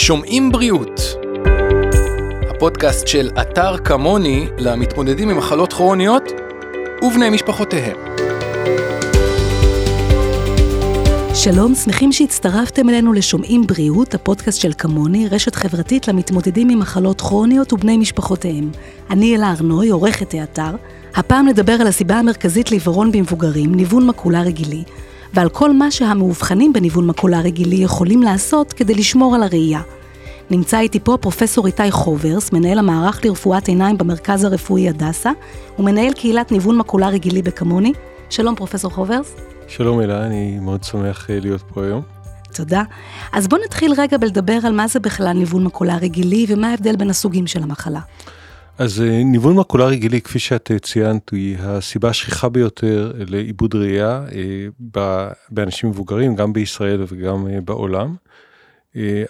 שומעים בריאות. הפודקאסט של אתר כמוני למתמודדים עם מחלות כרוניות ובני משפחותיהם. שלום, שמחים שהצטרפתם אלינו לשומעים בריאות, הפודקאסט של כמוני, רשת חברתית למתמודדים עם מחלות כרוניות ובני משפחותיהם. אני אלה ארנוי, עורכת האתר. הפעם נדבר על הסיבה המרכזית לעיוורון במבוגרים, ניוון מקולה רגילי, ועל כל מה שהמאובחנים בניוון מקולה רגילי יכולים לעשות כדי לשמור על הראייה. נמצא איתי פה פרופסור איתי חוברס, מנהל המערך לרפואת עיניים במרכז הרפואי הדסה, ומנהל קהילת ניוון מקולה רגילי בכמוני. שלום פרופסור חוברס. שלום אלה, אני מאוד שמח אה, להיות פה היום. תודה. אז בואו נתחיל רגע בלדבר על מה זה בכלל ניוון מקולה רגילי ומה ההבדל בין הסוגים של המחלה. אז אה, ניוון מקולה רגילי, כפי שאת אה, ציינת, היא הסיבה השכיחה ביותר לעיבוד ראייה באנשים מבוגרים, גם בישראל וגם בעולם.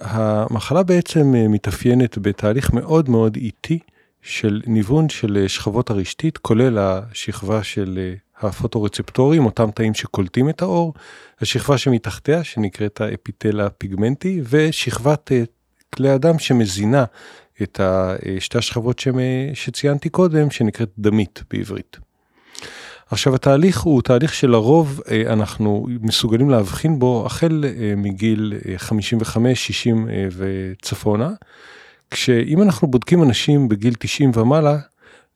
המחלה בעצם מתאפיינת בתהליך מאוד מאוד איטי של ניוון של שכבות הרשתית, כולל השכבה של הפוטורצפטורים, אותם תאים שקולטים את האור, השכבה שמתחתיה שנקראת האפיטל הפיגמנטי, ושכבת כלי הדם שמזינה את שתי השכבות שציינתי קודם, שנקראת דמית בעברית. עכשיו התהליך הוא תהליך שלרוב אנחנו מסוגלים להבחין בו החל מגיל 55, 60 וצפונה, כשאם אנחנו בודקים אנשים בגיל 90 ומעלה,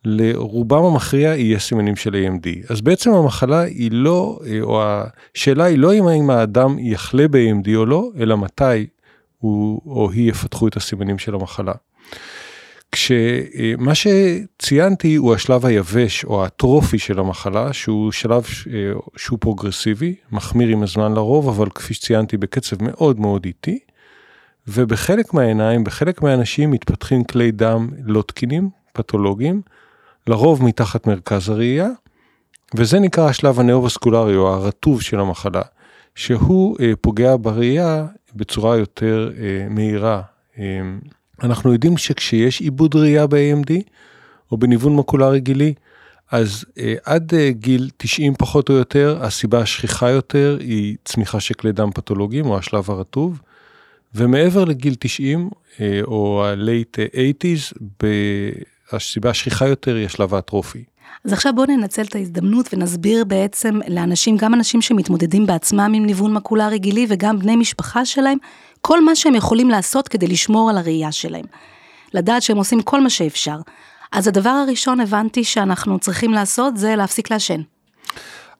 לרובם המכריע יהיה סימנים של AMD. אז בעצם המחלה היא לא, או השאלה היא לא אם האדם יחלה ב-AMD או לא, אלא מתי הוא או היא יפתחו את הסימנים של המחלה. כשמה שציינתי הוא השלב היבש או האטרופי של המחלה, שהוא שלב שהוא פרוגרסיבי, מחמיר עם הזמן לרוב, אבל כפי שציינתי בקצב מאוד מאוד איטי. ובחלק מהעיניים, בחלק מהאנשים מתפתחים כלי דם לא תקינים, פתולוגיים, לרוב מתחת מרכז הראייה, וזה נקרא השלב הנאו-וסקולרי או הרטוב של המחלה, שהוא אה, פוגע בראייה בצורה יותר אה, מהירה. אה, אנחנו יודעים שכשיש עיבוד ראייה ב-AMD או בניוון מקולה רגילי, אז אה, עד אה, גיל 90 פחות או יותר, הסיבה השכיחה יותר היא צמיחה של כלי דם פתולוגיים או השלב הרטוב. ומעבר לגיל 90 אה, או ה-late 80's, הסיבה השכיחה יותר היא השלב האטרופי. אז עכשיו בואו ננצל את ההזדמנות ונסביר בעצם לאנשים, גם אנשים שמתמודדים בעצמם עם ניוון מקולה רגילי וגם בני משפחה שלהם, כל מה שהם יכולים לעשות כדי לשמור על הראייה שלהם. לדעת שהם עושים כל מה שאפשר. אז הדבר הראשון הבנתי שאנחנו צריכים לעשות זה להפסיק לעשן.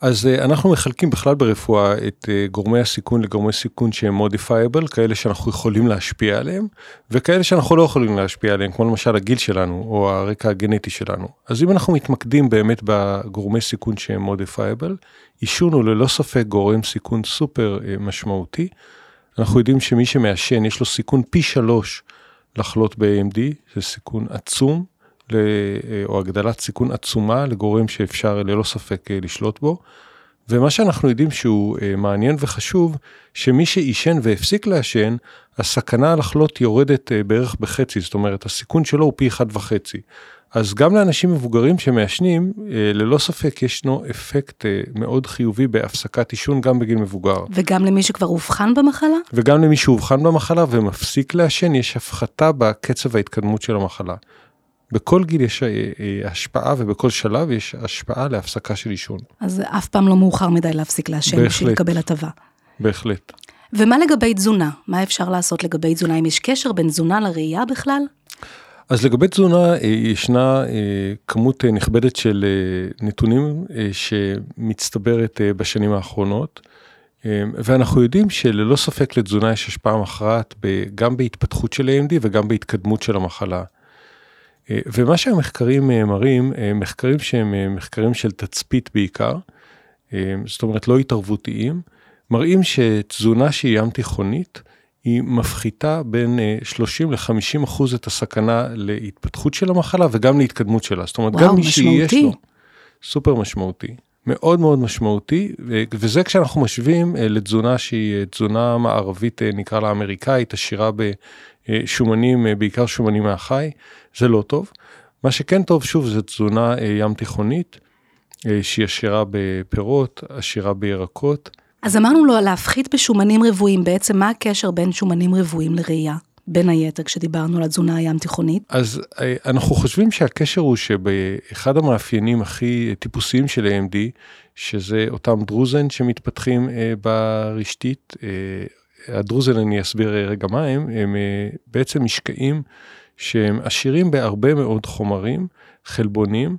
אז אנחנו מחלקים בכלל ברפואה את גורמי הסיכון לגורמי סיכון שהם modifiable, כאלה שאנחנו יכולים להשפיע עליהם, וכאלה שאנחנו לא יכולים להשפיע עליהם, כמו למשל הגיל שלנו או הרקע הגנטי שלנו. אז אם אנחנו מתמקדים באמת בגורמי סיכון שהם modifiable, עישון הוא ללא ספק גורם סיכון סופר משמעותי. אנחנו יודעים שמי שמעשן יש לו סיכון פי שלוש לחלות ב-AMD, זה סיכון עצום. או הגדלת סיכון עצומה לגורם שאפשר ללא ספק לשלוט בו. ומה שאנחנו יודעים שהוא מעניין וחשוב, שמי שעישן והפסיק לעשן, הסכנה לחלות יורדת בערך בחצי, זאת אומרת הסיכון שלו הוא פי אחד וחצי. אז גם לאנשים מבוגרים שמעשנים, ללא ספק ישנו אפקט מאוד חיובי בהפסקת עישון גם בגיל מבוגר. וגם למי שכבר אובחן במחלה? וגם למי שאובחן במחלה ומפסיק לעשן, יש הפחתה בקצב ההתקדמות של המחלה. בכל גיל יש השפעה ובכל שלב יש השפעה להפסקה של עישון. אז אף פעם לא מאוחר מדי להפסיק לעשן בשביל לקבל הטבה. בהחלט. ומה לגבי תזונה? מה אפשר לעשות לגבי תזונה? אם יש קשר בין תזונה לראייה בכלל? אז לגבי תזונה ישנה כמות נכבדת של נתונים שמצטברת בשנים האחרונות. ואנחנו יודעים שללא ספק לתזונה יש השפעה מכרעת גם בהתפתחות של AMD וגם בהתקדמות של המחלה. ומה שהמחקרים מראים, מחקרים שהם מחקרים של תצפית בעיקר, זאת אומרת לא התערבותיים, מראים שתזונה שהיא ים תיכונית, היא מפחיתה בין 30 ל-50 אחוז את הסכנה להתפתחות של המחלה וגם להתקדמות שלה. זאת אומרת, וואו, גם מי משמעותי. שיש לו, סופר משמעותי, מאוד מאוד משמעותי, וזה כשאנחנו משווים לתזונה שהיא תזונה מערבית, נקרא לה אמריקאית, עשירה בשומנים, בעיקר שומנים מהחי, זה לא טוב. מה שכן טוב, שוב, זה תזונה ים תיכונית, שהיא עשירה בפירות, עשירה בירקות. אז אמרנו לו להפחית בשומנים רבועים, בעצם מה הקשר בין שומנים רבועים לראייה? בין היתר כשדיברנו על התזונה הים תיכונית? אז אה, אנחנו חושבים שהקשר הוא שבאחד המאפיינים הכי טיפוסיים של AMD, שזה אותם דרוזן שמתפתחים אה, ברשתית, אה, הדרוזן אני אסביר רגע מה הם, הם בעצם משקעים שהם עשירים בהרבה מאוד חומרים, חלבונים,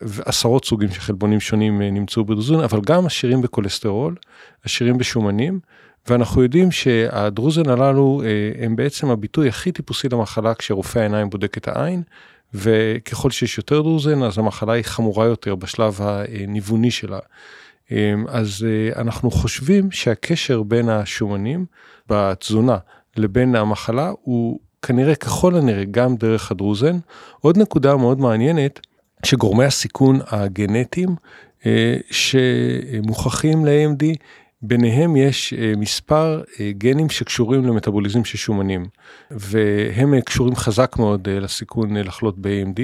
ועשרות סוגים של חלבונים שונים נמצאו בדרוזן, אבל גם עשירים בכולסטרול, עשירים בשומנים. ואנחנו יודעים שהדרוזן הללו אה, הם בעצם הביטוי הכי טיפוסי למחלה כשרופא העיניים בודק את העין, וככל שיש יותר דרוזן אז המחלה היא חמורה יותר בשלב הניווני שלה. אה, אז אה, אנחנו חושבים שהקשר בין השומנים בתזונה לבין המחלה הוא כנראה ככל הנראה גם דרך הדרוזן. עוד נקודה מאוד מעניינת, שגורמי הסיכון הגנטיים שמוכחים ל-AMD ביניהם יש אה, מספר אה, גנים שקשורים למטאבוליזם של שומנים, והם אה, קשורים חזק מאוד לסיכון לחלות ב-AMD,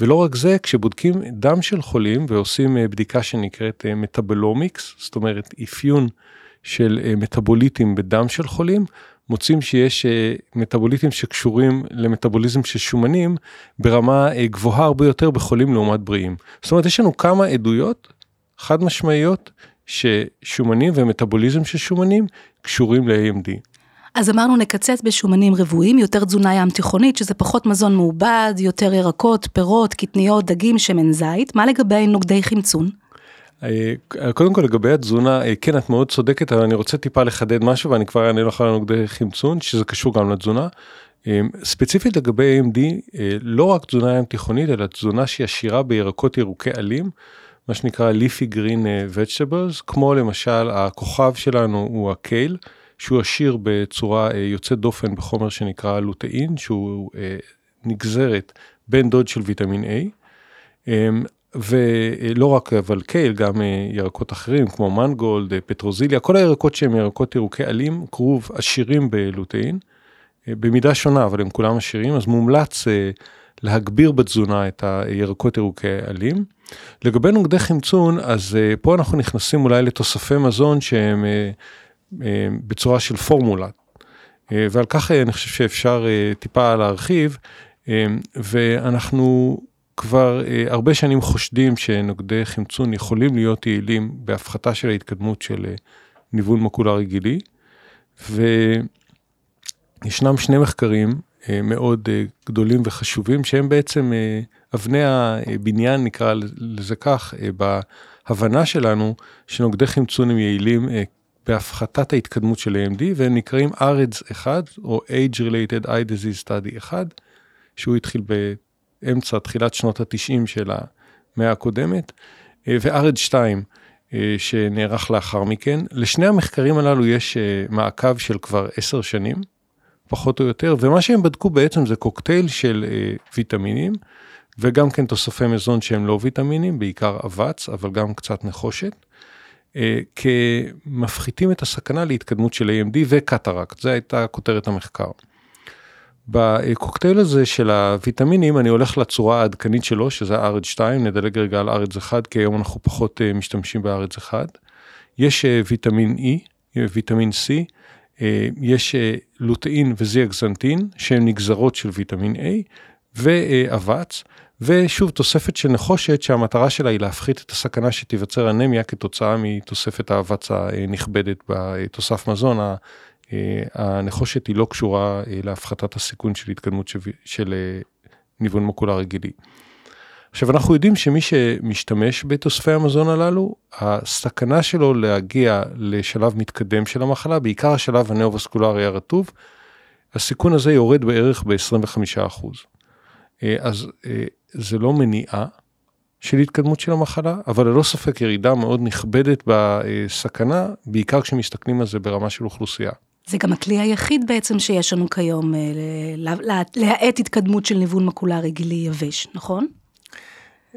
ולא רק זה, כשבודקים דם של חולים ועושים בדיקה שנקראת מטאבולומיקס, זאת אומרת אפיון של מטאבוליטים בדם של חולים, מוצאים שיש מטאבוליטים שקשורים למטאבוליזם של שומנים ברמה גבוהה הרבה יותר בחולים לעומת בריאים. זאת אומרת, יש לנו כמה עדויות חד משמעיות ששומנים ומטאבוליזם של שומנים קשורים ל-AMD. אז אמרנו נקצץ בשומנים רבועים, יותר תזונה ים תיכונית, שזה פחות מזון מעובד, יותר ירקות, פירות, קטניות, דגים, שמן זית. מה לגבי נוגדי חמצון? אה, קודם כל לגבי התזונה, אה, כן את מאוד צודקת, אבל אני רוצה טיפה לחדד משהו ואני כבר אענה לך על נוגדי חמצון, שזה קשור גם לתזונה. אה, ספציפית לגבי AMD, לא רק תזונה ים תיכונית, אלא תזונה שהיא עשירה בירקות ירוקי עלים. מה שנקרא leafy green אה, vegetables, כמו למשל הכוכב שלנו הוא הקייל, שהוא עשיר בצורה אה, יוצאת דופן בחומר שנקרא לוטאין, שהוא אה, נגזרת בן דוד של ויטמין A. ולא רק אבל קייל, גם ירקות אחרים כמו מנגולד, פטרוזיליה, כל הירקות שהם ירקות ירוקי עלים, כרוב עשירים בלוטאין, במידה שונה, אבל הם כולם עשירים, אז מומלץ להגביר בתזונה את הירקות ירוקי עלים. לגבי נוגדי חמצון, אז פה אנחנו נכנסים אולי לתוספי מזון שהם בצורה של פורמולה. ועל כך אני חושב שאפשר טיפה להרחיב, ואנחנו כבר uh, הרבה שנים חושדים שנוגדי חמצון יכולים להיות יעילים בהפחתה של ההתקדמות של uh, ניוון מקולרי גילי, וישנם שני מחקרים uh, מאוד uh, גדולים וחשובים שהם בעצם uh, אבני הבניין נקרא לזה כך, אה, בהבנה שלנו שנוגדי חמצון הם יעילים אה, בהפחתת ההתקדמות של AMD והם נקראים AREDS 1 או Age Related Eye Disease Study 1, שהוא התחיל באמצע תחילת שנות ה-90 של המאה הקודמת, אה, ו-AREDS 2 שנערך לאחר מכן. לשני המחקרים הללו יש מעקב של כבר עשר שנים, פחות או יותר, ומה שהם בדקו בעצם זה קוקטייל של ויטמינים. וגם כן תוספי מזון שהם לא ויטמינים, בעיקר אבץ, אבל גם קצת נחושת, אה, כמפחיתים את הסכנה להתקדמות של AMD וקטרקט, זו הייתה כותרת המחקר. בקוקטייל הזה של הוויטמינים אני הולך לצורה העדכנית שלו שזה ארץ 2 נדלג רגע על ארץ 1 כי היום אנחנו פחות אה, משתמשים בארץ 1. יש אה, ויטמין E, ויטמין C, יש לוטאין וזיאגזנטין שהם נגזרות של ויטמין A ואבץ ושוב תוספת של נחושת שהמטרה שלה היא להפחית את הסכנה שתיווצר אנמיה כתוצאה מתוספת האבץ הנכבדת בתוסף מזון. הנחושת היא לא קשורה להפחתת הסיכון של התקדמות של ניוון מקולרי גילי. עכשיו אנחנו יודעים שמי שמשתמש בתוספי המזון הללו, הסכנה שלו להגיע לשלב מתקדם של המחלה, בעיקר השלב הנאו-וסקולרי הרטוב, הסיכון הזה יורד בערך ב-25%. אז זה לא מניעה של התקדמות של המחלה, אבל ללא ספק ירידה מאוד נכבדת בסכנה, בעיקר כשמסתכלים על זה ברמה של אוכלוסייה. זה גם הכלי היחיד בעצם שיש לנו כיום אה, להאט התקדמות של ניוון מקולרי גילי יבש, נכון?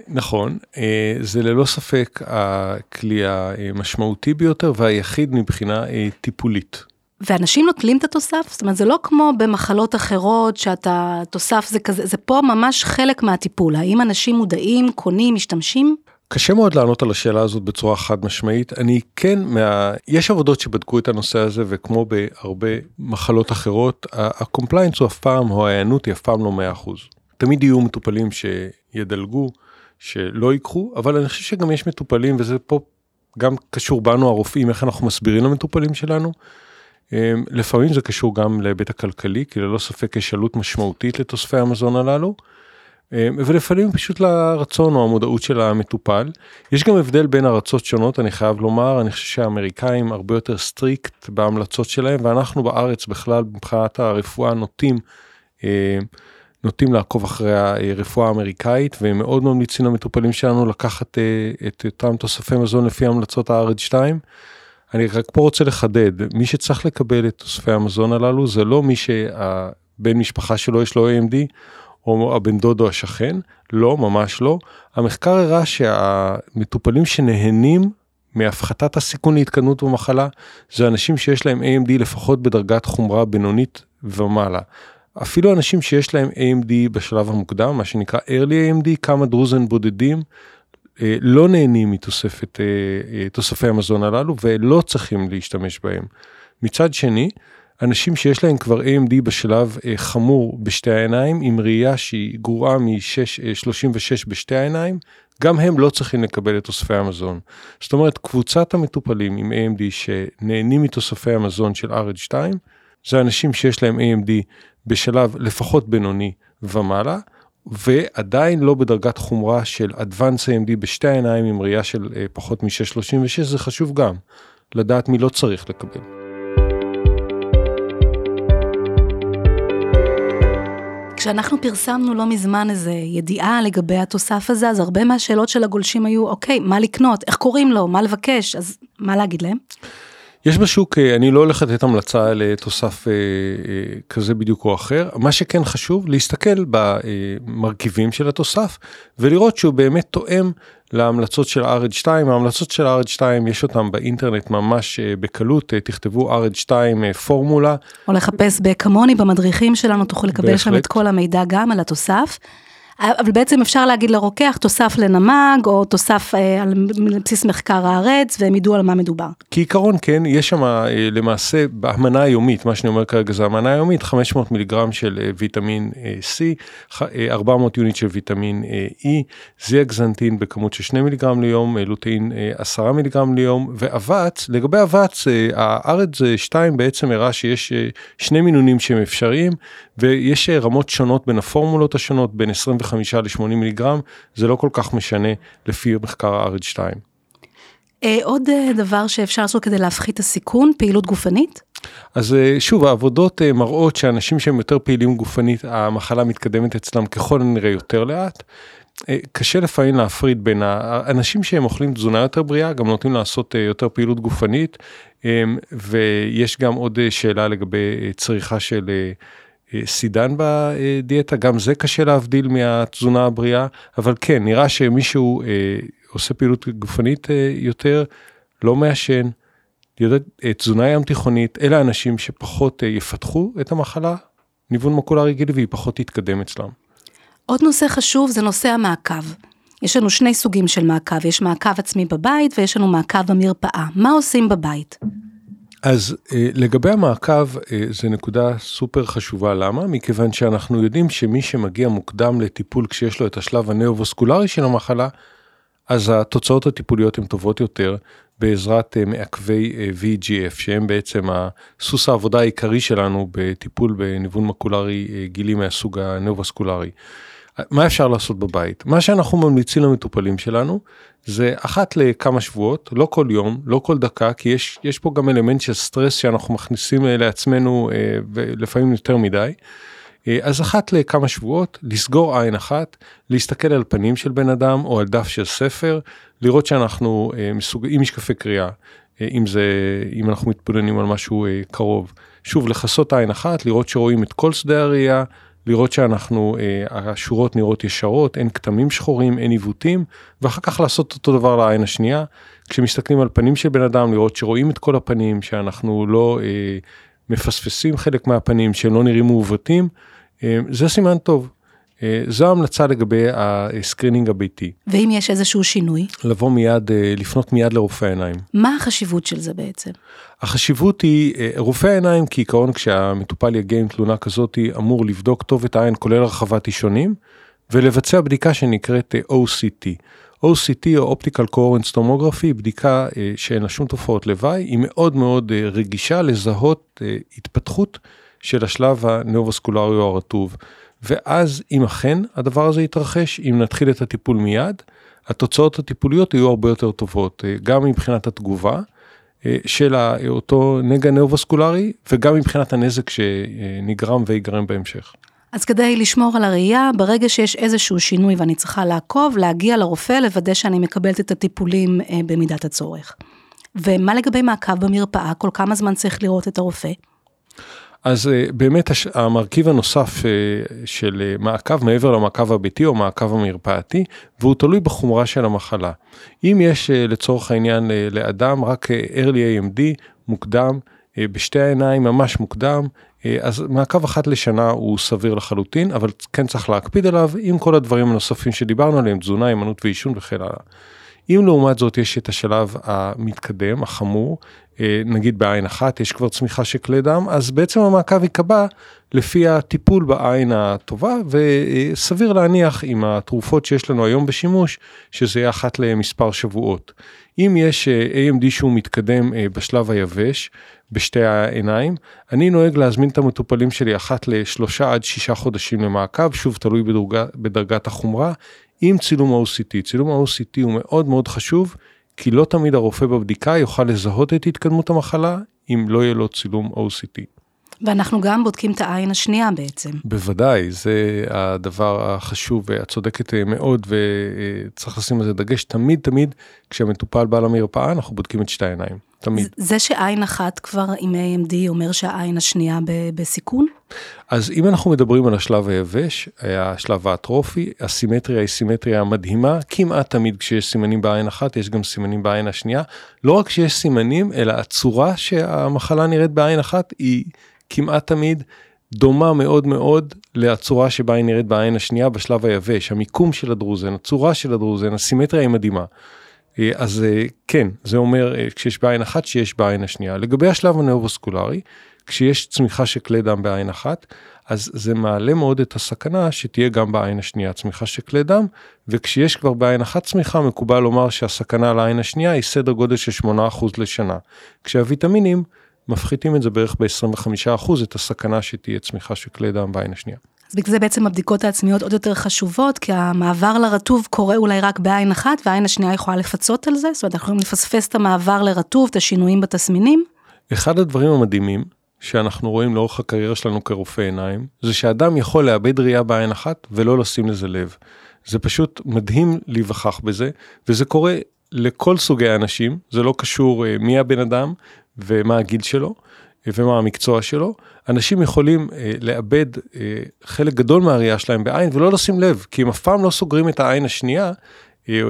נכון, אה, זה ללא ספק הכלי המשמעותי ביותר והיחיד מבחינה אה, טיפולית. ואנשים נוטלים את התוסף? זאת אומרת, זה לא כמו במחלות אחרות שאתה, תוסף זה כזה, זה פה ממש חלק מהטיפול. האם אנשים מודעים, קונים, משתמשים? קשה מאוד לענות על השאלה הזאת בצורה חד משמעית. אני כן, מה... יש עבודות שבדקו את הנושא הזה וכמו בהרבה מחלות אחרות, ה compliance הוא אף פעם, או ההיענות היא אף פעם לא 100%. תמיד יהיו מטופלים שידלגו, שלא ייקחו, אבל אני חושב שגם יש מטופלים, וזה פה גם קשור בנו הרופאים, איך אנחנו מסבירים למטופלים שלנו. אמ, לפעמים זה קשור גם להיבט הכלכלי, כי ללא ספק יש עלות משמעותית לתוספי המזון הללו. אמ, ולפעמים פשוט לרצון או המודעות של המטופל. יש גם הבדל בין ארצות שונות, אני חייב לומר, אני חושב שהאמריקאים הרבה יותר strict בהמלצות שלהם, ואנחנו בארץ בכלל מבחינת הרפואה נוטים, אמ, נוטים לעקוב אחרי הרפואה האמריקאית, והם מאוד ממליצים למטופלים שלנו לקחת אה, את אותם תוספי מזון לפי המלצות הארץ 2. אני רק פה רוצה לחדד, מי שצריך לקבל את תוספי המזון הללו זה לא מי שהבן משפחה שלו יש לו AMD, או הבן דוד או השכן, לא, ממש לא. המחקר הראה שהמטופלים שנהנים מהפחתת הסיכון להתקדמות במחלה, זה אנשים שיש להם AMD לפחות בדרגת חומרה בינונית ומעלה. אפילו אנשים שיש להם AMD בשלב המוקדם, מה שנקרא early AMD, כמה דרוזן בודדים, אה, לא נהנים מתוספת, אה, אה, המזון הללו ולא צריכים להשתמש בהם. מצד שני, אנשים שיש להם כבר AMD בשלב חמור בשתי העיניים, עם ראייה שהיא גרועה מ-36 בשתי העיניים, גם הם לא צריכים לקבל את תוספי המזון. זאת אומרת, קבוצת המטופלים עם AMD שנהנים מתוספי המזון של RH2, זה אנשים שיש להם AMD בשלב לפחות בינוני ומעלה, ועדיין לא בדרגת חומרה של Advanced AMD בשתי העיניים עם ראייה של אה, פחות מ-636, זה חשוב גם, לדעת מי לא צריך לקבל. כשאנחנו פרסמנו לא מזמן איזה ידיעה לגבי התוסף הזה, אז הרבה מהשאלות של הגולשים היו, אוקיי, מה לקנות, איך קוראים לו, מה לבקש, אז מה להגיד להם? יש בשוק, אה, אני לא הולך לתת המלצה לתוסף אה, אה, כזה בדיוק או אחר, מה שכן חשוב, להסתכל במרכיבים של התוסף ולראות שהוא באמת תואם להמלצות של RD2, ההמלצות של RD2 יש אותם באינטרנט ממש בקלות, תכתבו RD2 פורמולה. או לחפש בכמוני במדריכים שלנו, תוכלו לקבל שם את כל המידע גם על התוסף. אבל בעצם אפשר להגיד לרוקח תוסף לנמ"ג, או תוסף אה, על בסיס מחקר הארץ, והם ידעו על מה מדובר. כעיקרון כן, יש שם אה, למעשה בהמנה היומית, מה שאני אומר כרגע זה המנה היומית, 500 מיליגרם של אה, ויטמין C, 400 יוניט של ויטמין E, זיאגזנטין בכמות של 2 מיליגרם ליום, לוטאין 10 מיליגרם ליום, ואבץ, לגבי אבץ, הארץ 2 בעצם הראה שיש שני מינונים שהם אפשריים, ויש רמות שונות בין הפורמולות השונות, בין 25 25 ל-80 מיליגרם, זה לא כל כך משנה לפי מחקר הארץ 2. אה, עוד אה, דבר שאפשר לעשות כדי להפחית את הסיכון, פעילות גופנית? אז אה, שוב, העבודות מראות שאנשים שהם יותר פעילים גופנית, המחלה מתקדמת אצלם ככל הנראה יותר לאט. קשה לפעמים להפריד בין האנשים שהם אוכלים תזונה יותר בריאה, גם נוטים לעשות יותר פעילות גופנית, ויש גם עוד שאלה לגבי צריכה של סידן בדיאטה, גם זה קשה להבדיל מהתזונה הבריאה, אבל כן, נראה שמישהו אה, עושה פעילות גופנית אה, יותר, לא מעשן, אה, תזונה ים תיכונית, אלה אנשים שפחות יפתחו את המחלה, ניוון מקולרי גילי והיא פחות תתקדם אצלם. עוד נושא חשוב זה נושא המעקב. יש לנו שני סוגים של מעקב, יש מעקב עצמי בבית ויש לנו מעקב במרפאה. מה עושים בבית? אז אה, לגבי המעקב, אה, זו נקודה סופר חשובה, למה? מכיוון שאנחנו יודעים שמי שמגיע מוקדם לטיפול כשיש לו את השלב הנאו-וסקולרי של המחלה, אז התוצאות הטיפוליות הן טובות יותר בעזרת אה, מעכבי VGF, שהם בעצם הסוס העבודה העיקרי שלנו בטיפול בניוון מקולרי גילי מהסוג הנאו-וסקולרי. מה אפשר לעשות בבית? מה שאנחנו ממליצים למטופלים שלנו זה אחת לכמה שבועות, לא כל יום, לא כל דקה, כי יש, יש פה גם אלמנט של סטרס שאנחנו מכניסים אה, לעצמנו אה, ולפעמים יותר מדי. אה, אז אחת לכמה שבועות, לסגור עין אחת, להסתכל על פנים של בן אדם או על דף של ספר, לראות שאנחנו מסוג... עם משקפי קריאה, אם זה, אם אנחנו מתבוננים על משהו קרוב. שוב, לכסות עין אחת, לראות שרואים את כל שדה הראייה, לראות שאנחנו, אה, השורות נראות ישרות, אין כתמים שחורים, אין עיוותים, ואחר כך לעשות אותו דבר לעין השנייה. כשמסתכלים על פנים של בן אדם, לראות שרואים את כל הפנים, שאנחנו לא אה, מפספסים חלק מהפנים, שהם לא נראים מעוותים, אה, זה סימן טוב. אה, זו ההמלצה לגבי ה screening הביתי. ואם יש איזשהו שינוי? לבוא מיד, אה, לפנות מיד לרופא העיניים. מה החשיבות של זה בעצם? החשיבות היא, אה, רופא העיניים כעיקרון כשהמטופל יגיע עם תלונה כזאת, אמור לבדוק טוב את העין כולל הרחבת אישונים, ולבצע בדיקה שנקראת OCT. OCT או Optical Coherence Tomography היא בדיקה שאין לה שום תופעות לוואי, היא מאוד מאוד רגישה לזהות התפתחות של השלב הנאו-וסקולרי או הרטוב. ואז אם אכן הדבר הזה יתרחש, אם נתחיל את הטיפול מיד, התוצאות הטיפוליות יהיו הרבה יותר טובות, אה, גם מבחינת התגובה אה, של אותו נגע נאו-וסקולרי, וגם מבחינת הנזק שנגרם ויגרם בהמשך. אז כדי לשמור על הראייה, ברגע שיש איזשהו שינוי ואני צריכה לעקוב, להגיע לרופא, לוודא שאני מקבלת את הטיפולים אה, במידת הצורך. ומה לגבי מעקב במרפאה? כל כמה זמן צריך לראות את הרופא? אז אה, באמת המרכיב הנוסף אה, של אה, מעקב מעבר למעקב הביתי או מעקב המרפאתי, והוא תלוי בחומרה של המחלה. אם יש לצורך העניין לאדם רק early AMD מוקדם, בשתי העיניים ממש מוקדם, אז מעקב אחת לשנה הוא סביר לחלוטין, אבל כן צריך להקפיד עליו עם כל הדברים הנוספים שדיברנו עליהם, תזונה, הימנעות ועישון וכן הלאה. אם לעומת זאת יש את השלב המתקדם, החמור, אה, נגיד בעין אחת יש כבר צמיחה של כלי דם, אז בעצם המעקב ייקבע לפי הטיפול בעין הטובה, וסביר להניח עם התרופות שיש לנו היום בשימוש, שזה יהיה אחת למספר שבועות. אם יש אה, AMD שהוא מתקדם אה, בשלב היבש, בשתי העיניים, אני נוהג להזמין את המטופלים שלי אחת לשלושה עד שישה חודשים למעקב, שוב תלוי בדרגת החומרה, עם צילום OCT. צילום OCT הוא מאוד מאוד חשוב, כי לא תמיד הרופא בבדיקה יוכל לזהות את התקדמות המחלה, אם לא יהיה לו צילום OCT. ואנחנו גם בודקים את העין השנייה בעצם. בוודאי, זה הדבר החשוב, ואת צודקת מאוד, וצריך לשים על זה דגש, תמיד תמיד כשהמטופל בא למרפאה, אנחנו בודקים את שתי העיניים. תמיד. זה שעין אחת כבר עם AMD אומר שהעין השנייה בסיכון? אז אם אנחנו מדברים על השלב היבש, השלב האטרופי, הסימטריה היא סימטריה מדהימה, כמעט תמיד כשיש סימנים בעין אחת, יש גם סימנים בעין השנייה. לא רק שיש סימנים, אלא הצורה שהמחלה נראית בעין אחת היא כמעט תמיד דומה מאוד מאוד לצורה שבה היא נראית בעין השנייה בשלב היבש, המיקום של הדרוזן, הצורה של הדרוזן, הסימטריה היא מדהימה. אה, אז אה, כן, זה אומר אה, כשיש בעין אחת שיש בעין השנייה. לגבי השלב הנאובוסקולרי, כשיש צמיחה של כלי דם בעין אחת, אז זה מעלה מאוד את הסכנה שתהיה גם בעין השנייה צמיחה של כלי דם, וכשיש כבר בעין אחת צמיחה, מקובל לומר שהסכנה לעין השנייה היא סדר גודל של 8% לשנה. כשהוויטמינים מפחיתים את זה בערך ב-25% את הסכנה שתהיה צמיחה של כלי דם בעין השנייה. אז בגלל זה בעצם הבדיקות העצמיות עוד יותר חשובות, כי המעבר לרטוב קורה אולי רק בעין אחת, והעין השנייה יכולה לפצות על זה, זאת אומרת, אנחנו יכולים לפספס את המעבר לרטוב, את השינויים בתסמינים. אחד הדברים המדהימים שאנחנו רואים לאורך הקריירה שלנו כרופא עיניים, זה שאדם יכול לאבד ראייה בעין אחת ולא לשים לזה לב. זה פשוט מדהים להיווכח בזה, וזה קורה לכל סוגי האנשים, זה לא קשור אה, מי הבן אדם ומה הגיל שלו. ומה המקצוע שלו, אנשים יכולים אה, לאבד אה, חלק גדול מהראייה שלהם בעין ולא לשים לב, כי הם אף פעם לא סוגרים את העין השנייה, אה.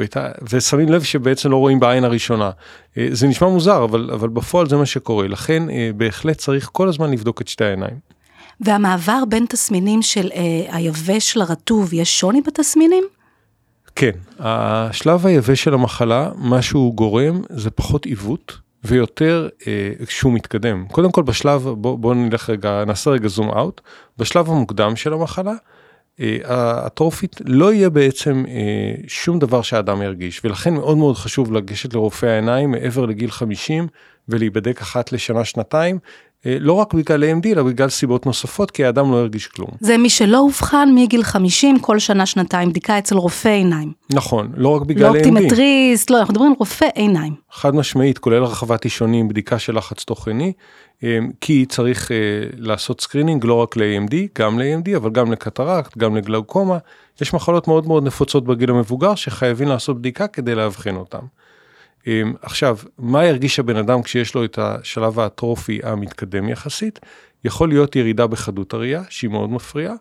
ושמים לב שבעצם לא רואים בעין הראשונה. אה, זה נשמע מוזר, אבל, אבל בפועל זה מה שקורה, לכן אה, בהחלט צריך כל הזמן לבדוק את שתי העיניים. והמעבר בין תסמינים של אה, היבש לרטוב, יש שוני בתסמינים? כן, השלב היבש של המחלה, מה שהוא גורם זה פחות עיוות. ויותר אה, כשהוא מתקדם. קודם כל בשלב, בוא, בוא נלך רגע, נעשה רגע זום אאוט, בשלב המוקדם של המחלה, אה, הטרופית לא יהיה בעצם אה, שום דבר שהאדם ירגיש, ולכן מאוד מאוד חשוב לגשת לרופא העיניים מעבר לגיל 50 ולהיבדק אחת לשנה שנתיים, אה, לא רק בגלל AMD, אלא בגלל סיבות נוספות, כי האדם לא הרגיש כלום. זה מי שלא אובחן מגיל 50, כל שנה, שנתיים, בדיקה אצל רופא עיניים. נכון, לא רק בגלל לא AMD. לא אופטימטריסט, לא, אנחנו מדברים על רופא עיניים. חד משמעית, כולל הרחבת אישונים, בדיקה של לחץ תוכני, אה, כי צריך אה, לעשות screening לא רק ל-AMD, גם ל-AMD, אבל גם לקטרקט, גם לגלאוקומה. יש מחלות מאוד מאוד נפוצות בגיל המבוגר, שחייבים לעשות בדיקה כדי לאבחן אותן. עכשיו, מה ירגיש הבן אדם כשיש לו את השלב האטרופי המתקדם יחסית? יכול להיות ירידה בחדות הראייה, שהיא מאוד מפריעה,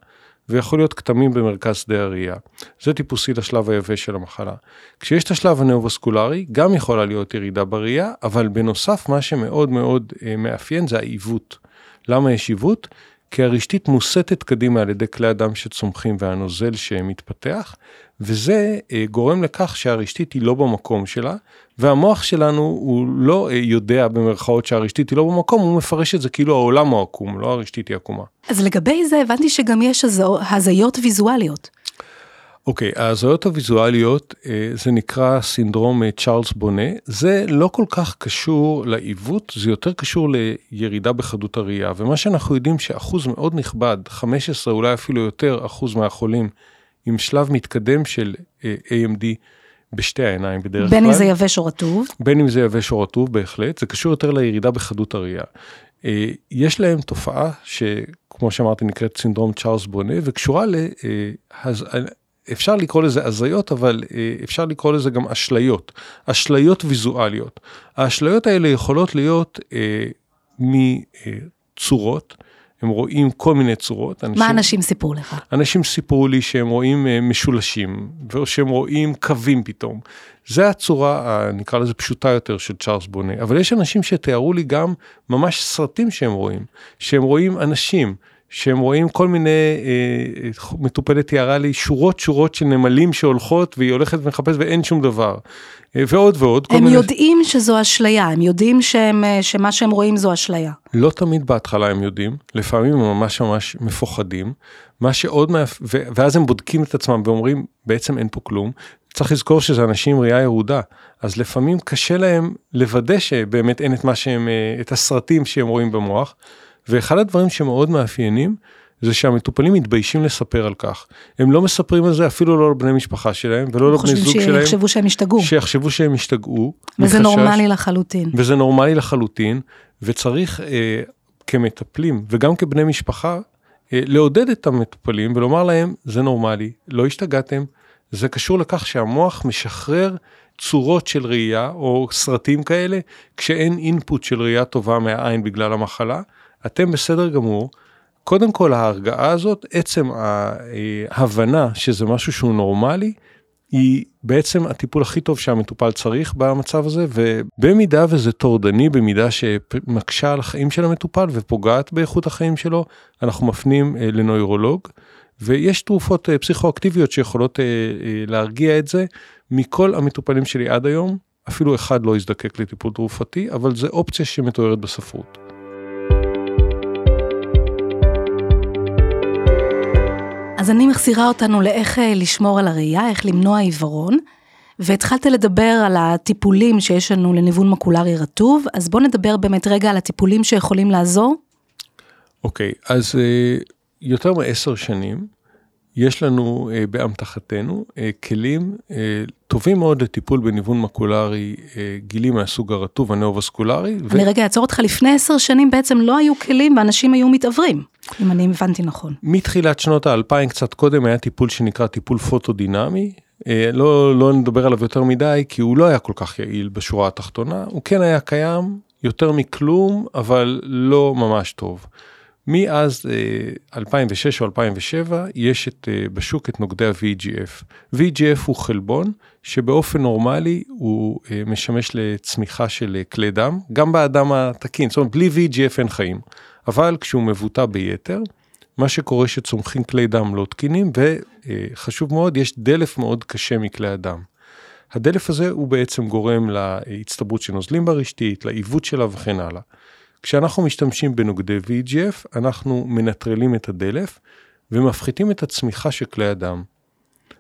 ויכול להיות כתמים במרכז שדה הראייה. זה טיפוסי לשלב היבש של המחלה. כשיש את השלב הנאובוסקולרי, גם יכולה להיות ירידה בראייה, אבל בנוסף, מה שמאוד מאוד אה, מאפיין זה העיוות. למה יש עיוות? כי הרשתית מוסטת קדימה על ידי כלי הדם שצומחים והנוזל שמתפתח, וזה אה, גורם לכך שהרשתית היא לא במקום שלה, והמוח שלנו הוא לא אה, יודע במרכאות שהרשתית היא לא במקום, הוא מפרש את זה כאילו העולם הוא עקום, לא הרשתית היא עקומה. אז לגבי זה הבנתי שגם יש הזיות ויזואליות. אוקיי, okay, ההזיות הוויזואליות אה, זה נקרא סינדרום צ'ארלס בונה, זה לא כל כך קשור לעיוות, זה יותר קשור לירידה בחדות הראייה, ומה שאנחנו יודעים שאחוז מאוד נכבד, 15 אולי אפילו יותר אחוז מהחולים עם שלב מתקדם של אה, AMD בשתי העיניים בדרך כלל. בין אם זה יבש או רטוב. בין אם זה יבש או רטוב בהחלט, זה קשור יותר לירידה בחדות הראייה. יש להם תופעה שכמו שאמרתי נקראת סינדרום צ'ארלס בונה וקשורה ל... אפשר לקרוא לזה הזיות, אבל אה, אפשר לקרוא לזה גם אשליות, אשליות ויזואליות. האשליות האלה יכולות להיות אה, מצורות, הם רואים כל מיני צורות. אנשים, מה אנשים סיפרו לך? אנשים סיפרו לי שהם רואים אה, משולשים, או שהם רואים קווים פתאום. זה הצורה, נקרא לזה פשוטה יותר של צ'ארלס בונה. אבל יש אנשים שתיארו לי גם ממש סרטים שהם רואים, שהם רואים אנשים. שהם רואים כל מיני, אה, מטופלת תיארה לי שורות שורות של נמלים שהולכות והיא הולכת ומחפשת ואין שום דבר. אה, ועוד ועוד. הם יודעים ש... שזו אשליה, הם יודעים שהם, אה, שמה שהם רואים זו אשליה. לא תמיד בהתחלה הם יודעים, לפעמים הם ממש ממש מפוחדים, מה שעוד, מאפ... ו... ואז הם בודקים את עצמם ואומרים בעצם אין פה כלום. צריך לזכור שזה אנשים עם ראייה ירודה, אז לפעמים קשה להם לוודא שבאמת אין את מה שהם, אה, את הסרטים שהם רואים במוח. ואחד הדברים שמאוד מאפיינים, זה שהמטופלים מתביישים לספר על כך. הם לא מספרים על זה אפילו לא לבני משפחה שלהם ולא לבני זוג שלהם. חושבים שיחשבו שהם השתגעו. שיחשבו שהם השתגעו. וזה מחשש, נורמלי לחלוטין. וזה נורמלי לחלוטין, וצריך אה, כמטפלים וגם כבני משפחה, אה, לעודד את המטופלים ולומר להם, זה נורמלי, לא השתגעתם, זה קשור לכך שהמוח משחרר צורות של ראייה או סרטים כאלה, כשאין אינפוט של ראייה טובה מהעין בגלל המחלה. אתם בסדר גמור. קודם כל ההרגעה הזאת, עצם ההבנה שזה משהו שהוא נורמלי, היא בעצם הטיפול הכי טוב שהמטופל צריך במצב הזה, ובמידה וזה טורדני, במידה שמקשה על החיים של המטופל ופוגעת באיכות החיים שלו, אנחנו מפנים אה, לנוירולוג, ויש תרופות אה, פסיכואקטיביות שיכולות אה, להרגיע את זה. מכל המטופלים שלי עד היום, אפילו אחד לא יזדקק לטיפול תרופתי, אבל זה אופציה שמתוארת בספרות. אז אני מחזירה אותנו לאיך אה, לשמור על הראייה, איך למנוע עיוורון, והתחלת לדבר על הטיפולים שיש לנו לניוון מקולרי רטוב, אז בוא נדבר באמת רגע על הטיפולים שיכולים לעזור. אוקיי, okay, אז uh, יותר מעשר שנים יש לנו uh, באמתחתנו uh, כלים uh, טובים מאוד לטיפול בניוון מקולרי uh, גילי מהסוג הרטוב הנאו-וסקולרי. אני ו... רגע אעצור אותך, לפני עשר שנים בעצם לא היו כלים ואנשים היו מתעוורים. אם אני הבנתי נכון. מתחילת שנות האלפיים, קצת קודם, היה טיפול שנקרא טיפול פוטודינמי. אה, לא, לא נדבר עליו יותר מדי, כי הוא לא היה כל כך יעיל בשורה התחתונה. הוא כן היה קיים, יותר מכלום, אבל לא ממש טוב. מאז 2006 אה, או 2007 יש את, אה, בשוק את נוגדי ה-VGF. VGF הוא חלבון שבאופן נורמלי הוא משמש לצמיחה של כלי דם, גם באדם התקין, זאת אומרת בלי VGF אין חיים. אבל כשהוא מבוטא ביתר, מה שקורה שצומחים כלי דם לא תקינים, וחשוב מאוד, יש דלף מאוד קשה מכלי הדם. הדלף הזה הוא בעצם גורם להצטברות של נוזלים ברשתית, לעיוות שלה וכן הלאה. כשאנחנו משתמשים בנוגדי VGF, אנחנו מנטרלים את הדלף ומפחיתים את הצמיחה של כלי הדם.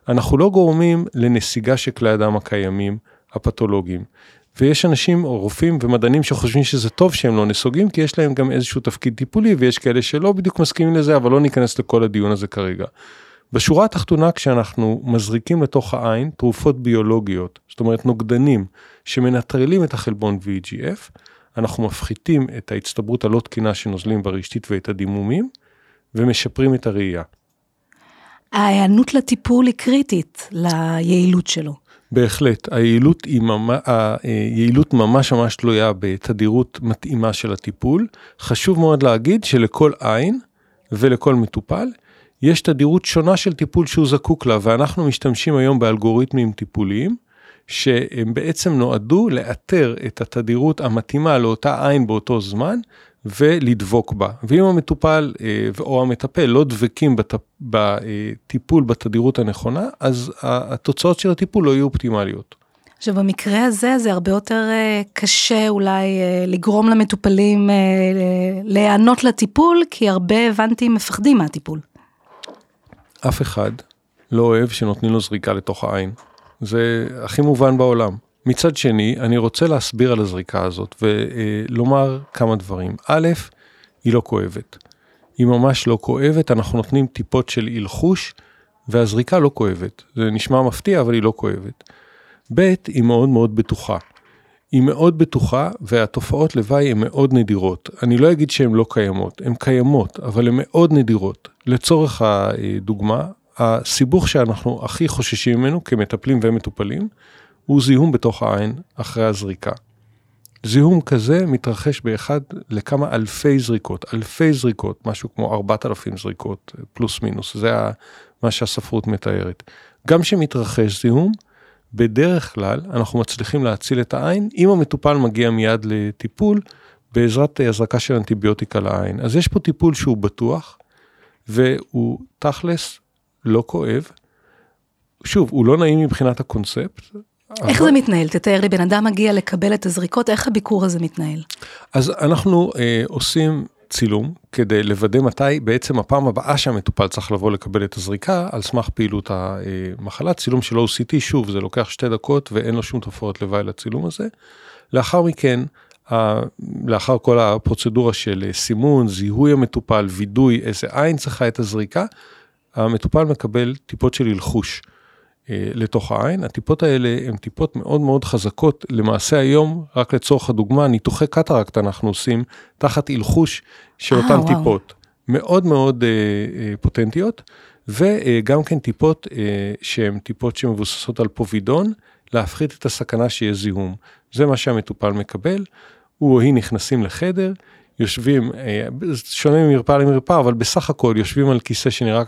אנחנו לא גורמים לנסיגה של כלי הדם הקיימים, הפתולוגיים. ויש אנשים או רופאים ומדענים שחושבים שזה טוב שהם לא נסוגים כי יש להם גם איזשהו תפקיד טיפולי ויש כאלה שלא בדיוק מסכימים לזה אבל לא ניכנס לכל הדיון הזה כרגע. בשורה התחתונה כשאנחנו מזריקים לתוך העין תרופות ביולוגיות זאת אומרת נוגדנים שמנטרלים את החלבון VEGF אנחנו מפחיתים את ההצטברות הלא תקינה של נוזלים ברשתית ואת הדימומים ומשפרים את הראייה. ההיענות לטיפול היא קריטית ליעילות שלו. בהחלט, היעילות, היא ממש, היעילות ממש ממש תלויה בתדירות מתאימה של הטיפול. חשוב מאוד להגיד שלכל עין ולכל מטופל יש תדירות שונה של טיפול שהוא זקוק לה, ואנחנו משתמשים היום באלגוריתמים טיפוליים, שהם בעצם נועדו לאתר את התדירות המתאימה לאותה עין באותו זמן, ולדבוק בה. ואם המטופל אה, או המטפל לא דבקים בט, בטיפול בתדירות הנכונה, אז התוצאות של הטיפול לא יהיו אופטימליות. עכשיו במקרה הזה זה הרבה יותר אה, קשה אולי לגרום למטופלים להיענות לטיפול, כי הרבה הבנתי מפחדים מהטיפול. אף אחד לא אוהב שנותנים לו זריקה לתוך העין. זה הכי מובן בעולם. מצד שני, אני רוצה להסביר על הזריקה הזאת ולומר כמה דברים. א', היא לא כואבת. היא ממש לא כואבת, אנחנו נותנים טיפות של הלחוש, והזריקה לא כואבת. זה נשמע מפתיע, אבל היא לא כואבת. ב', היא מאוד מאוד בטוחה. היא מאוד בטוחה, והתופעות לוואי הן מאוד נדירות. אני לא אגיד שהן לא קיימות, הן קיימות, אבל הן מאוד נדירות. לצורך הדוגמה, הסיבוך שאנחנו הכי חוששים ממנו כמטפלים ומטופלים, הוא זיהום בתוך העין אחרי הזריקה. זיהום כזה מתרחש באחד לכמה אלפי זריקות, אלפי זריקות, משהו כמו 4,000 זריקות פלוס מינוס, זה מה שהספרות מתארת. גם כשמתרחש זיהום, בדרך כלל אנחנו מצליחים להציל את העין אם המטופל מגיע מיד לטיפול בעזרת הזרקה של אנטיביוטיקה לעין. אז יש פה טיפול שהוא בטוח והוא תכלס לא כואב. שוב, הוא לא נעים מבחינת הקונספט, איך זה מתנהל? תתאר לי, בן אדם מגיע לקבל את הזריקות, איך הביקור הזה מתנהל? אז אנחנו אה, עושים צילום כדי לוודא מתי בעצם הפעם הבאה שהמטופל צריך לבוא לקבל את הזריקה על סמך פעילות המחלה. צילום של OCT, שוב, זה לוקח שתי דקות ואין לו שום תופעות לוואי לצילום הזה. לאחר מכן, לאחר כל הפרוצדורה של סימון, זיהוי המטופל, וידוי איזה עין צריכה את הזריקה, המטופל מקבל טיפות של הלחוש. אה, לתוך העין. הטיפות האלה הן טיפות מאוד מאוד חזקות. למעשה היום, רק לצורך הדוגמה, ניתוחי קטרקט אנחנו עושים תחת הלחוש של 아, אה, אותן וואו. טיפות. מאוד מאוד אה, אה, פוטנטיות, וגם כן טיפות אה, שהן טיפות שמבוססות על פובידון, להפחית את הסכנה שיהיה זיהום. זה מה שהמטופל מקבל. הוא או היא נכנסים לחדר, יושבים, אה, שונה ממרפאה למרפאה, אבל בסך הכל יושבים על כיסא שנראה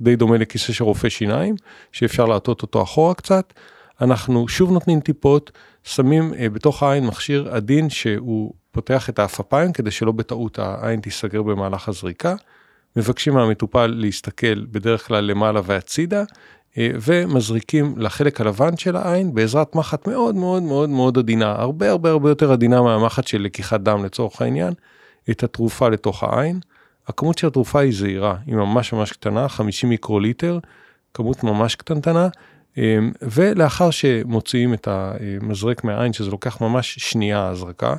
די דומה לכיסא של רופא שיניים, שאפשר להטות אותו אחורה קצת. אנחנו שוב נותנים טיפות, שמים אה, בתוך העין מכשיר עדין שהוא פותח את האפפיים כדי שלא בטעות העין תיסגר במהלך הזריקה. מבקשים מהמטופל להסתכל בדרך כלל למעלה והצידה, אה, ומזריקים לחלק הלבן של העין בעזרת מחט מאוד מאוד מאוד מאוד עדינה, הרבה הרבה הרבה יותר עדינה מהמחט של לקיחת דם לצורך העניין, את התרופה לתוך העין. הכמות של התרופה היא זהירה, היא ממש ממש קטנה, 50 מיקרוליטר, כמות ממש קטנטנה, אמ, ולאחר שמוציאים את המזרק מהעין, שזה לוקח ממש שנייה ההזרקה,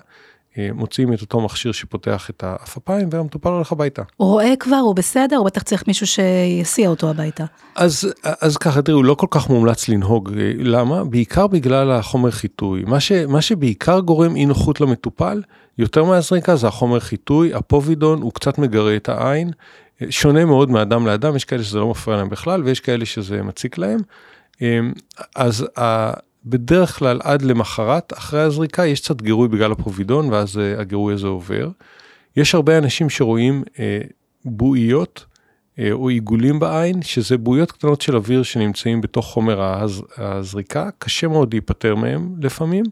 אמ, מוציאים את אותו מכשיר שפותח את האפפיים והמטופל הולך הביתה. הוא רואה כבר, הוא בסדר, הוא בטח צריך מישהו שיסיע אותו הביתה. אז, אז ככה, תראו, לא כל כך מומלץ לנהוג. למה? בעיקר בגלל החומר חיטוי. מה, ש, מה שבעיקר גורם אי נוחות למטופל, יותר מהזריקה זה החומר חיטוי, הפובידון הוא קצת מגרה את העין, שונה מאוד מאדם לאדם, יש כאלה שזה לא מפריע להם בכלל ויש כאלה שזה מציק להם. אמ, אז בדרך כלל עד למחרת, אחרי הזריקה, יש קצת גירוי בגלל הפובידון ואז אה, הגירוי הזה עובר. יש הרבה אנשים שרואים אה, בועיות אה, או עיגולים בעין, שזה בועיות קטנות של אוויר שנמצאים בתוך חומר הז, הזריקה, קשה מאוד להיפטר מהם לפעמים,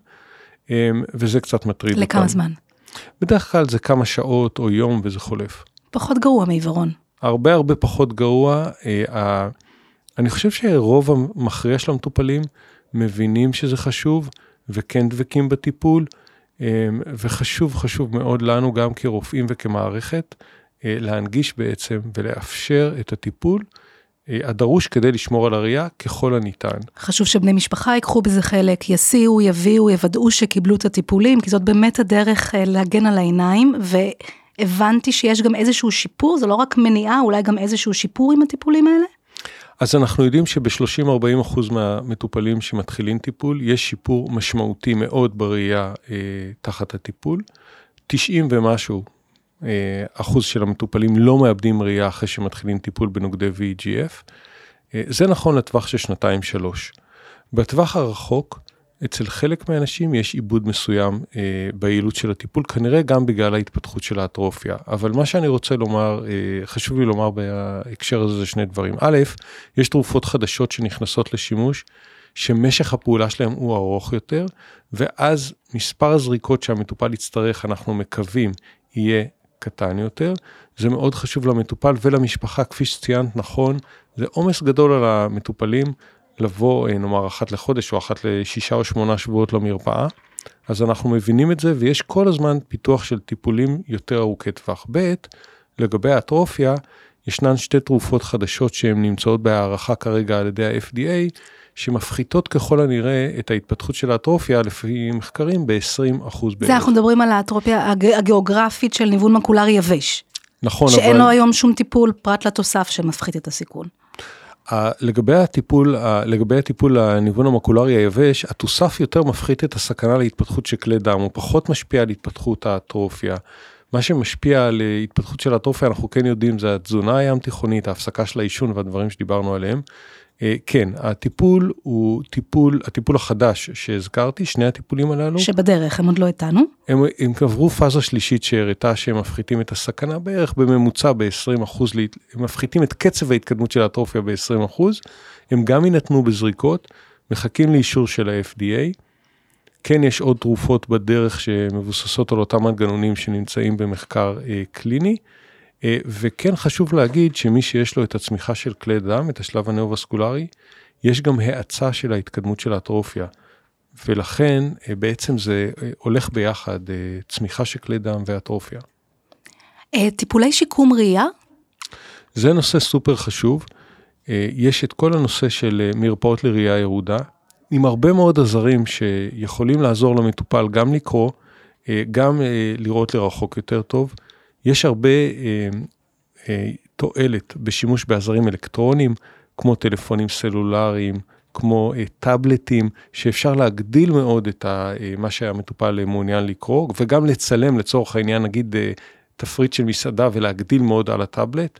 אה, וזה קצת מטריד אותם. לכמה זמן? בדרך כלל זה כמה שעות או יום וזה חולף. פחות גרוע מעיוורון. הרבה הרבה פחות גרוע. אה, אני חושב שרוב המכריע של המטופלים מבינים שזה חשוב וכן דבקים בטיפול, אה, וחשוב חשוב מאוד לנו גם כרופאים וכמערכת אה, להנגיש בעצם ולאפשר את הטיפול. אה, הדרוש כדי לשמור על הראייה ככל הניתן. חשוב שבני משפחה ייקחו בזה חלק, יסיעו, יביאו, יוודאו שקיבלו את הטיפולים, כי זאת באמת הדרך אה, להגן על העיניים, והבנתי שיש גם איזשהו שיפור, זה לא רק מניעה, אולי גם איזשהו שיפור עם הטיפולים האלה? אז אנחנו יודעים שב-30-40% מהמטופלים שמתחילים טיפול, יש שיפור משמעותי מאוד בראייה אה, תחת הטיפול. 90 ומשהו אחוז של המטופלים לא מאבדים ראייה אחרי שמתחילים טיפול בנוגדי VEGF. אה, זה נכון לטווח של שנתיים-שלוש. בטווח הרחוק, אצל חלק מהאנשים יש עיבוד מסוים אה, ביעילות של הטיפול, כנראה גם בגלל ההתפתחות של האטרופיה. אבל מה שאני רוצה לומר, אה, חשוב לי לומר בהקשר הזה זה שני דברים. א', יש תרופות חדשות שנכנסות לשימוש, שמשך הפעולה שלהם הוא ארוך יותר, ואז מספר הזריקות שהמטופל יצטרך, אנחנו מקווים, יהיה קטן יותר. זה מאוד חשוב למטופל ולמשפחה, כפי שציינת נכון, זה עומס גדול על המטופלים לבוא, נאמר, אחת לחודש או אחת לשישה או שמונה שבועות למרפאה. אז אנחנו מבינים את זה, ויש כל הזמן פיתוח של טיפולים יותר ארוכי טווח. ב', לגבי האטרופיה, ישנן שתי תרופות חדשות שהן נמצאות בהערכה כרגע על ידי ה-FDA, שמפחיתות ככל הנראה את ההתפתחות של האטרופיה לפי מחקרים ב-20% בערך. זה אנחנו מדברים על האטרופיה הגיאוגרפית של ניוון מקולרי יבש. נכון, שאין אבל... שאין לו היום שום טיפול פרט לתוסף שמפחית את הסיכון. לגבי הטיפול, לגבי הטיפול לניוון המקולרי היבש, התוסף יותר מפחית את הסכנה להתפתחות של כלי דם, הוא פחות משפיע על התפתחות האטרופיה. מה שמשפיע על התפתחות של האטרופיה, אנחנו כן יודעים, זה התזונה הים תיכונית, ההפסקה של העישון והדברים שדיברנו עליהם. אה, כן, הטיפול הוא טיפול, הטיפול החדש שהזכרתי, שני הטיפולים הללו. שבדרך, הם עוד לא איתנו. הם, הם עברו פאזה שלישית שהראתה שהם מפחיתים את הסכנה בערך בממוצע ב-20 אחוז, הם מפחיתים את קצב ההתקדמות של האטרופיה ב-20 אחוז, הם גם יינתנו בזריקות, מחכים לאישור של ה-FDA. כן יש עוד תרופות בדרך שמבוססות על אותם מנגנונים שנמצאים במחקר אה, קליני. אה, וכן חשוב להגיד שמי שיש לו את הצמיחה של כלי דם, את השלב הנאו-וסקולרי, יש גם האצה של ההתקדמות של האטרופיה. ולכן אה, בעצם זה אה, הולך ביחד, צמיחה של כלי דם ואטרופיה. טיפולי שיקום ראייה? זה נושא סופר חשוב. יש את כל הנושא של מרפאות לראייה ירודה, עם הרבה מאוד עזרים שיכולים לעזור למטופל גם לקרוא, גם לראות לרחוק יותר טוב. יש הרבה אה, אה, תועלת בשימוש בעזרים אלקטרוניים, כמו טלפונים סלולריים, כמו אה, טאבלטים, שאפשר להגדיל מאוד את ה, אה, מה שהמטופל מעוניין לקרוא, וגם לצלם לצורך העניין, נגיד אה, תפריט של מסעדה ולהגדיל מאוד על הטאבלט.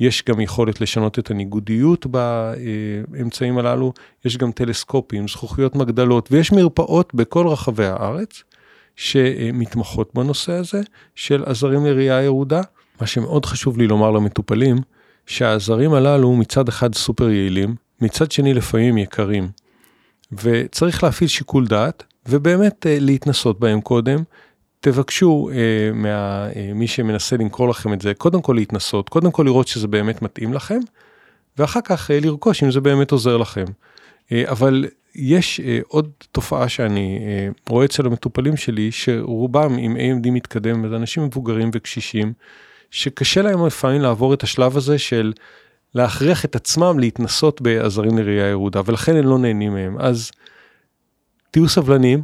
יש גם יכולת לשנות את הניגודיות באמצעים הללו, יש גם טלסקופים, זכוכיות מגדלות, ויש מרפאות בכל רחבי הארץ. שמתמחות בנושא הזה של עזרים לראייה ירודה. מה שמאוד חשוב לי לומר למטופלים, שהעזרים הללו מצד אחד סופר יעילים, מצד שני לפעמים יקרים. וצריך להפעיל שיקול דעת, ובאמת אה, להתנסות בהם קודם. תבקשו אה, ממי אה, שמנסה למכור לכם את זה, קודם כל להתנסות, קודם כל לראות שזה באמת מתאים לכם, ואחר כך אה, לרכוש אם זה באמת עוזר לכם. אה, אבל יש uh, עוד תופעה שאני uh, רואה אצל המטופלים שלי, שרובם עם AMD מתקדם, זה אנשים מבוגרים וקשישים, שקשה להם לפעמים לעבור את השלב הזה של להכריח את עצמם להתנסות בעזרים לראייה ירודה, ולכן הם לא נהנים מהם. אז תהיו סבלניים,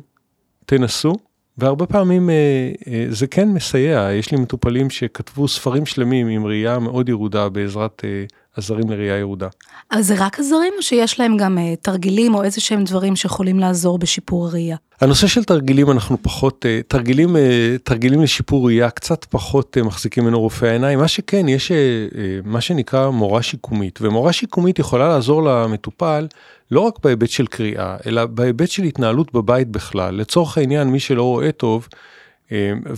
תנסו, והרבה פעמים uh, uh, זה כן מסייע. יש לי מטופלים שכתבו ספרים שלמים עם ראייה מאוד ירודה בעזרת uh, עזרים לראייה ירודה. אז זה רק עזרים או שיש להם גם uh, תרגילים או איזה שהם דברים שיכולים לעזור בשיפור הראייה? הנושא של תרגילים אנחנו פחות, uh, תרגילים, uh, תרגילים לשיפור ראייה קצת פחות uh, מחזיקים ממנו רופאי העיניים. מה שכן, יש uh, uh, מה שנקרא מורה שיקומית, ומורה שיקומית יכולה לעזור למטופל לא רק בהיבט של קריאה, אלא בהיבט של התנהלות בבית בכלל. לצורך העניין, מי שלא רואה טוב,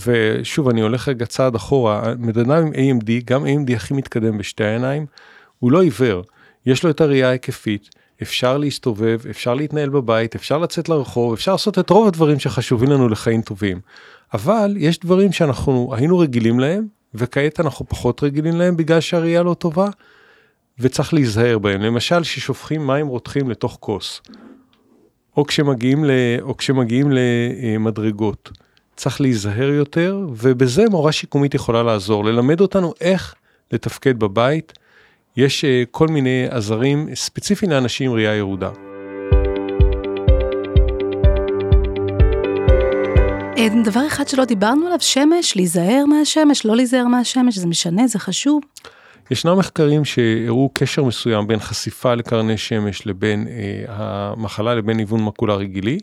ושוב, אני הולך רגע צעד אחורה, מדדם עם AMD, גם AMD הכי מתקדם בשתי העיניים, הוא לא עיוור, יש לו את הראייה ההיקפית, אפשר להסתובב, אפשר להתנהל בבית, אפשר לצאת לרחוב, אפשר לעשות את רוב הדברים שחשובים לנו לחיים טובים. אבל יש דברים שאנחנו היינו רגילים להם, וכעת אנחנו פחות רגילים להם בגלל שהראייה לא טובה, וצריך להיזהר בהם. למשל, ששופכים מים רותחים לתוך כוס, או כשמגיעים, ל, או כשמגיעים למדרגות. צריך להיזהר יותר, ובזה מורה שיקומית יכולה לעזור, ללמד אותנו איך לתפקד בבית, יש אה, כל מיני עזרים ספציפיים לאנשים עם ראייה ירודה. אה, דבר אחד שלא דיברנו עליו, שמש, להיזהר מהשמש, לא להיזהר מהשמש, זה משנה, זה חשוב. ישנם מחקרים שהראו קשר מסוים בין חשיפה לקרני שמש לבין אה, המחלה לבין ניוון מקולרי גילי.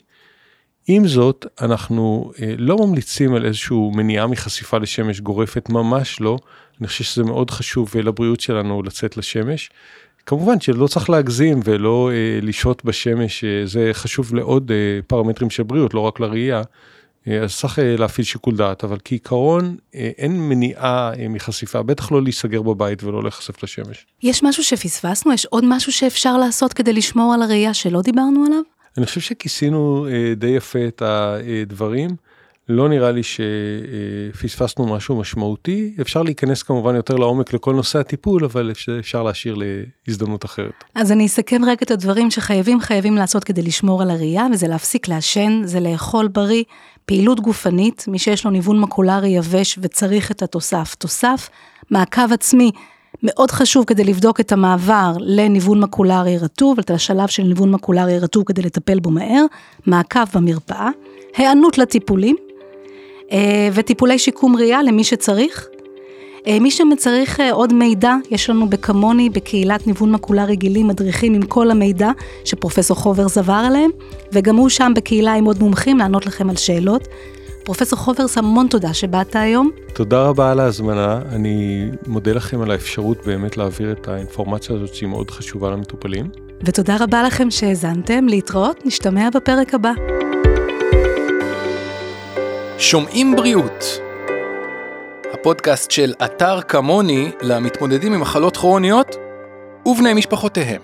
עם זאת, אנחנו אה, לא ממליצים על איזושהי מניעה מחשיפה לשמש גורפת, ממש לא. אני חושב שזה מאוד חשוב אה, לבריאות שלנו לצאת לשמש. כמובן שלא צריך להגזים ולא אה, לשהות בשמש, אה, זה חשוב לעוד אה, פרמטרים של בריאות, לא רק לראייה. אה, אז צריך אה, להפעיל שיקול דעת, אבל כעיקרון אה, אין מניעה אה, מחשיפה, בטח לא להיסגר בבית ולא להיחשף לשמש. יש משהו שפספסנו? יש עוד משהו שאפשר לעשות כדי לשמור על הראייה שלא דיברנו עליו? אני חושב שכיסינו אה, די יפה את הדברים. לא נראה לי שפספסנו משהו משמעותי. אפשר להיכנס כמובן יותר לעומק לכל נושא הטיפול, אבל אפשר להשאיר להזדמנות אחרת. אז אני אסכם רגע את הדברים שחייבים חייבים לעשות כדי לשמור על הראייה, וזה להפסיק לעשן, זה לאכול בריא, פעילות גופנית, מי שיש לו ניוון מקולרי יבש וצריך את התוסף, תוסף, מעקב עצמי. מאוד חשוב כדי לבדוק את המעבר לניוון מקולרי רטוב, את השלב של ניוון מקולרי רטוב כדי לטפל בו מהר, מעקב במרפאה, היענות לטיפולים, אה, וטיפולי שיקום ראייה למי שצריך. אה, מי שצריך אה, עוד מידע, יש לנו בכמוני, בקהילת ניוון מקולרי גילי, מדריכים עם כל המידע שפרופסור חובר זבר עליהם, וגם הוא שם בקהילה עם עוד מומחים לענות לכם על שאלות. פרופסור חוברס, המון תודה שבאת היום. תודה רבה על ההזמנה, אני מודה לכם על האפשרות באמת להעביר את האינפורמציה הזאת שהיא מאוד חשובה למטופלים. ותודה רבה לכם שהאזנתם, להתראות, נשתמע בפרק הבא. שומעים בריאות. הפודקאסט של אתר כמוני למתמודדים עם מחלות כרוניות ובני משפחותיהם.